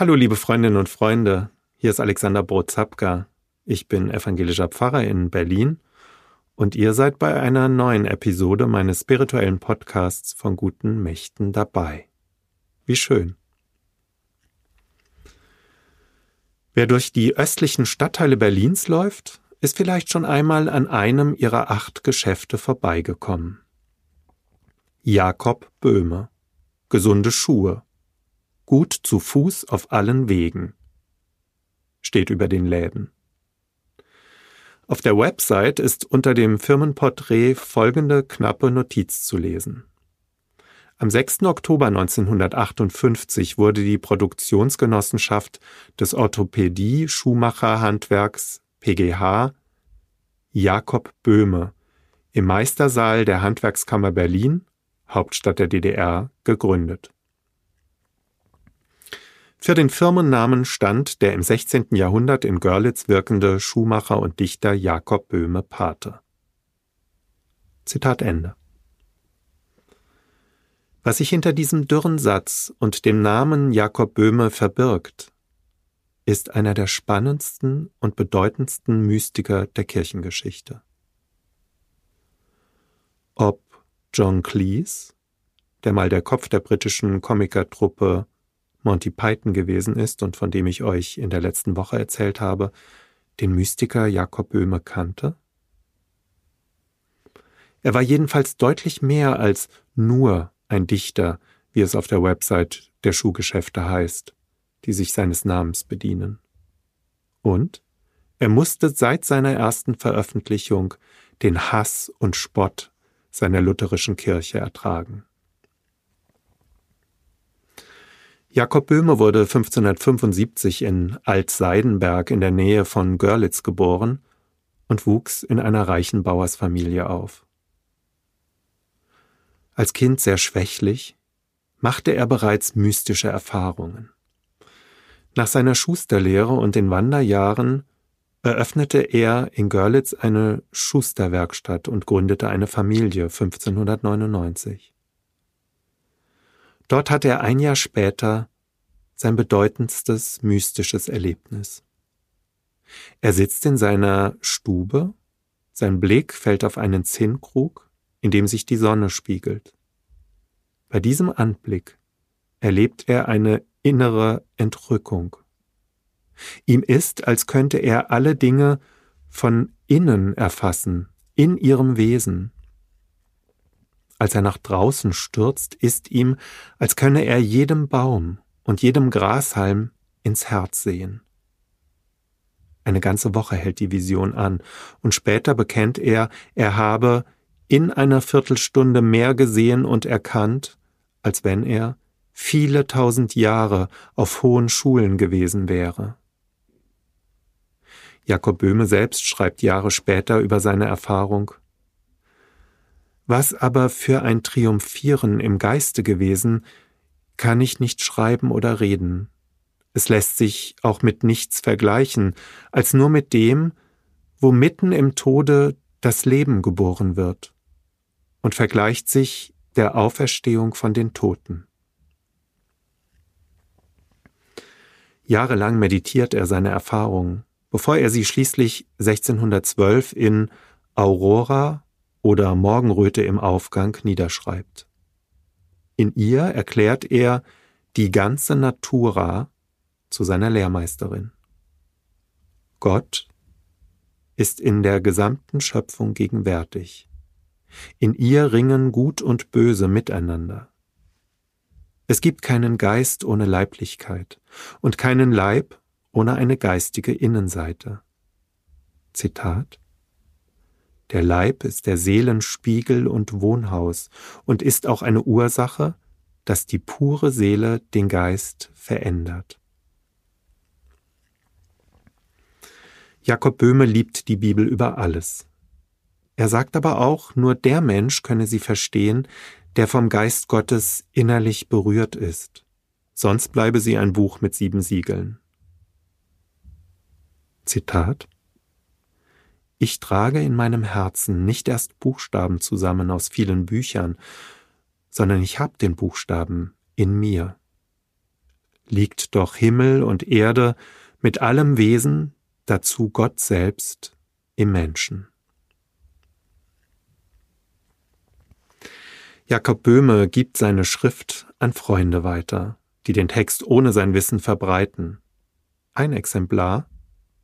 Hallo liebe Freundinnen und Freunde, hier ist Alexander Brozapka. Ich bin evangelischer Pfarrer in Berlin und ihr seid bei einer neuen Episode meines spirituellen Podcasts von guten Mächten dabei. Wie schön. Wer durch die östlichen Stadtteile Berlins läuft, ist vielleicht schon einmal an einem ihrer acht Geschäfte vorbeigekommen. Jakob Böhme. Gesunde Schuhe gut zu Fuß auf allen Wegen, steht über den Läden. Auf der Website ist unter dem Firmenporträt folgende knappe Notiz zu lesen. Am 6. Oktober 1958 wurde die Produktionsgenossenschaft des Orthopädie-Schuhmacherhandwerks PGH Jakob Böhme im Meistersaal der Handwerkskammer Berlin, Hauptstadt der DDR, gegründet. Für den Firmennamen stand der im 16. Jahrhundert in Görlitz wirkende Schuhmacher und Dichter Jakob Böhme Pate. Zitat Ende. Was sich hinter diesem dürren Satz und dem Namen Jakob Böhme verbirgt, ist einer der spannendsten und bedeutendsten Mystiker der Kirchengeschichte. Ob John Cleese, der mal der Kopf der britischen Komikertruppe Monty Python gewesen ist und von dem ich euch in der letzten Woche erzählt habe, den Mystiker Jakob Böhme kannte? Er war jedenfalls deutlich mehr als nur ein Dichter, wie es auf der Website der Schuhgeschäfte heißt, die sich seines Namens bedienen. Und er musste seit seiner ersten Veröffentlichung den Hass und Spott seiner lutherischen Kirche ertragen. Jakob Böhme wurde 1575 in Altseidenberg in der Nähe von Görlitz geboren und wuchs in einer reichen Bauersfamilie auf. Als Kind sehr schwächlich, machte er bereits mystische Erfahrungen. Nach seiner Schusterlehre und den Wanderjahren eröffnete er in Görlitz eine Schusterwerkstatt und gründete eine Familie 1599. Dort hat er ein Jahr später sein bedeutendstes mystisches Erlebnis. Er sitzt in seiner Stube, sein Blick fällt auf einen Zinnkrug, in dem sich die Sonne spiegelt. Bei diesem Anblick erlebt er eine innere Entrückung. Ihm ist, als könnte er alle Dinge von innen erfassen, in ihrem Wesen, als er nach draußen stürzt, ist ihm, als könne er jedem Baum und jedem Grashalm ins Herz sehen. Eine ganze Woche hält die Vision an, und später bekennt er, er habe in einer Viertelstunde mehr gesehen und erkannt, als wenn er viele tausend Jahre auf hohen Schulen gewesen wäre. Jakob Böhme selbst schreibt Jahre später über seine Erfahrung was aber für ein Triumphieren im Geiste gewesen, kann ich nicht schreiben oder reden. Es lässt sich auch mit nichts vergleichen, als nur mit dem, wo mitten im Tode das Leben geboren wird und vergleicht sich der Auferstehung von den Toten. Jahrelang meditiert er seine Erfahrungen, bevor er sie schließlich 1612 in Aurora oder Morgenröte im Aufgang niederschreibt. In ihr erklärt er die ganze Natura zu seiner Lehrmeisterin. Gott ist in der gesamten Schöpfung gegenwärtig. In ihr ringen Gut und Böse miteinander. Es gibt keinen Geist ohne Leiblichkeit und keinen Leib ohne eine geistige Innenseite. Zitat der Leib ist der Seelenspiegel und Wohnhaus und ist auch eine Ursache, dass die pure Seele den Geist verändert. Jakob Böhme liebt die Bibel über alles. Er sagt aber auch, nur der Mensch könne sie verstehen, der vom Geist Gottes innerlich berührt ist. Sonst bleibe sie ein Buch mit sieben Siegeln. Zitat ich trage in meinem Herzen nicht erst Buchstaben zusammen aus vielen Büchern, sondern ich habe den Buchstaben in mir. liegt doch Himmel und Erde mit allem Wesen, dazu Gott selbst im Menschen. Jakob Böhme gibt seine Schrift an Freunde weiter, die den Text ohne sein Wissen verbreiten. Ein Exemplar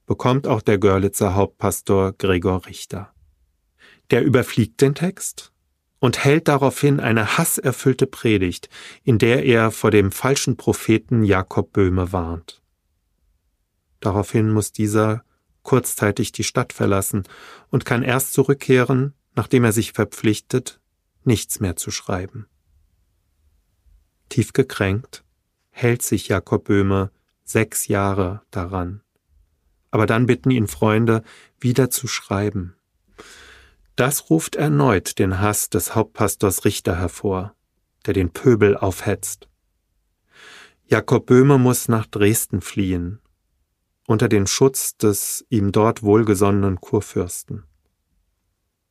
bekommt auch der Görlitzer Hauptpastor Gregor Richter. Der überfliegt den Text und hält daraufhin eine hasserfüllte Predigt, in der er vor dem falschen Propheten Jakob Böhme warnt. Daraufhin muss dieser kurzzeitig die Stadt verlassen und kann erst zurückkehren, nachdem er sich verpflichtet, nichts mehr zu schreiben. Tief gekränkt hält sich Jakob Böhme sechs Jahre daran. Aber dann bitten ihn Freunde, wieder zu schreiben. Das ruft erneut den Hass des Hauptpastors Richter hervor, der den Pöbel aufhetzt. Jakob Böhme muss nach Dresden fliehen, unter den Schutz des ihm dort wohlgesonnenen Kurfürsten.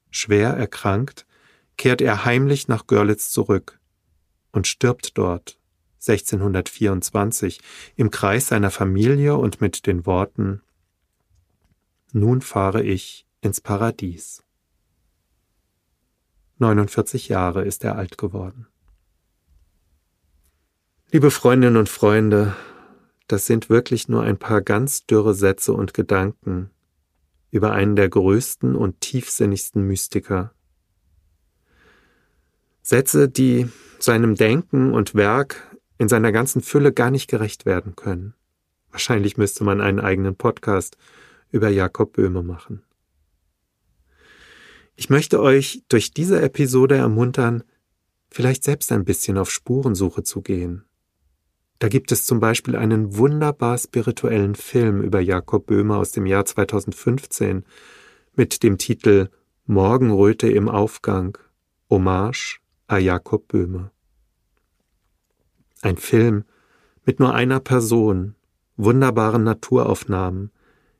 Schwer erkrankt kehrt er heimlich nach Görlitz zurück und stirbt dort 1624 im Kreis seiner Familie und mit den Worten Nun fahre ich ins Paradies. 49 Jahre ist er alt geworden. Liebe Freundinnen und Freunde, das sind wirklich nur ein paar ganz dürre Sätze und Gedanken über einen der größten und tiefsinnigsten Mystiker, Sätze, die seinem Denken und Werk in seiner ganzen Fülle gar nicht gerecht werden können. Wahrscheinlich müsste man einen eigenen Podcast über Jakob Böhme machen. Ich möchte euch durch diese Episode ermuntern, vielleicht selbst ein bisschen auf Spurensuche zu gehen. Da gibt es zum Beispiel einen wunderbar spirituellen Film über Jakob Böhme aus dem Jahr 2015 mit dem Titel Morgenröte im Aufgang, Hommage a Jakob Böhme. Ein Film mit nur einer Person, wunderbaren Naturaufnahmen,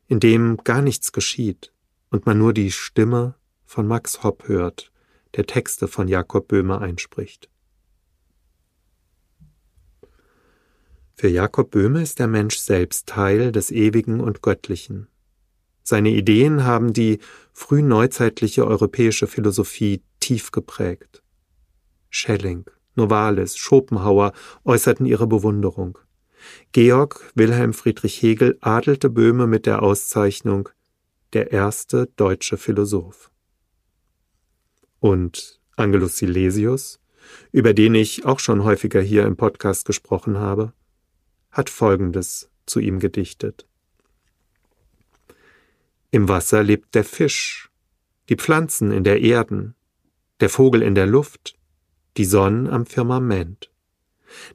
in dem gar nichts geschieht und man nur die Stimme von Max Hopp hört, der Texte von Jakob Böhme einspricht. Für Jakob Böhme ist der Mensch selbst Teil des Ewigen und Göttlichen. Seine Ideen haben die frühneuzeitliche europäische Philosophie tief geprägt. Schelling, Novalis, Schopenhauer äußerten ihre Bewunderung. Georg Wilhelm Friedrich Hegel adelte Böhme mit der Auszeichnung der erste deutsche Philosoph. Und Angelus Silesius, über den ich auch schon häufiger hier im Podcast gesprochen habe, hat Folgendes zu ihm gedichtet. Im Wasser lebt der Fisch, die Pflanzen in der Erden, der Vogel in der Luft, die Sonne am Firmament.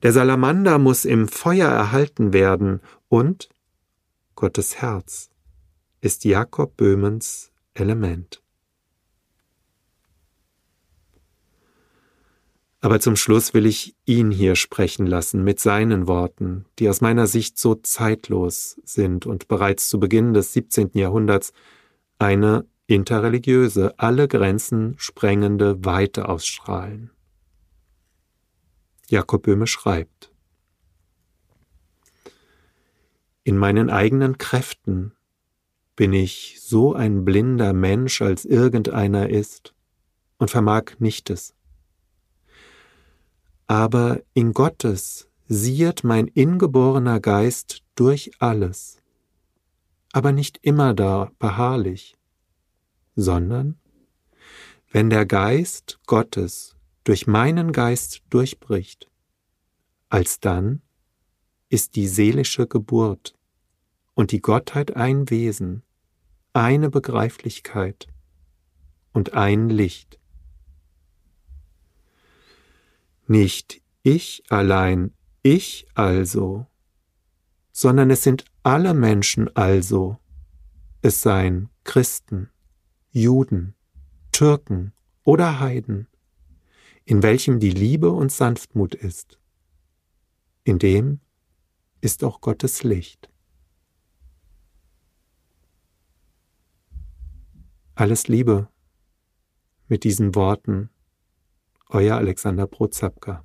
Der Salamander muss im Feuer erhalten werden und Gottes Herz ist Jakob Böhmens Element. Aber zum Schluss will ich ihn hier sprechen lassen mit seinen Worten, die aus meiner Sicht so zeitlos sind und bereits zu Beginn des 17. Jahrhunderts eine interreligiöse, alle Grenzen sprengende Weite ausstrahlen. Jakob Böhme schreibt. In meinen eigenen Kräften bin ich so ein blinder Mensch, als irgendeiner ist, und vermag nichtes. Aber in Gottes siehet mein ingeborener Geist durch alles, aber nicht immer da beharrlich, sondern wenn der Geist Gottes durch meinen Geist durchbricht. Alsdann ist die seelische Geburt und die Gottheit ein Wesen, eine Begreiflichkeit und ein Licht. Nicht ich allein, ich also, sondern es sind alle Menschen also, es seien Christen, Juden, Türken oder Heiden, in welchem die Liebe und Sanftmut ist. In dem ist auch Gottes Licht. Alles Liebe mit diesen Worten, euer Alexander Prozapka.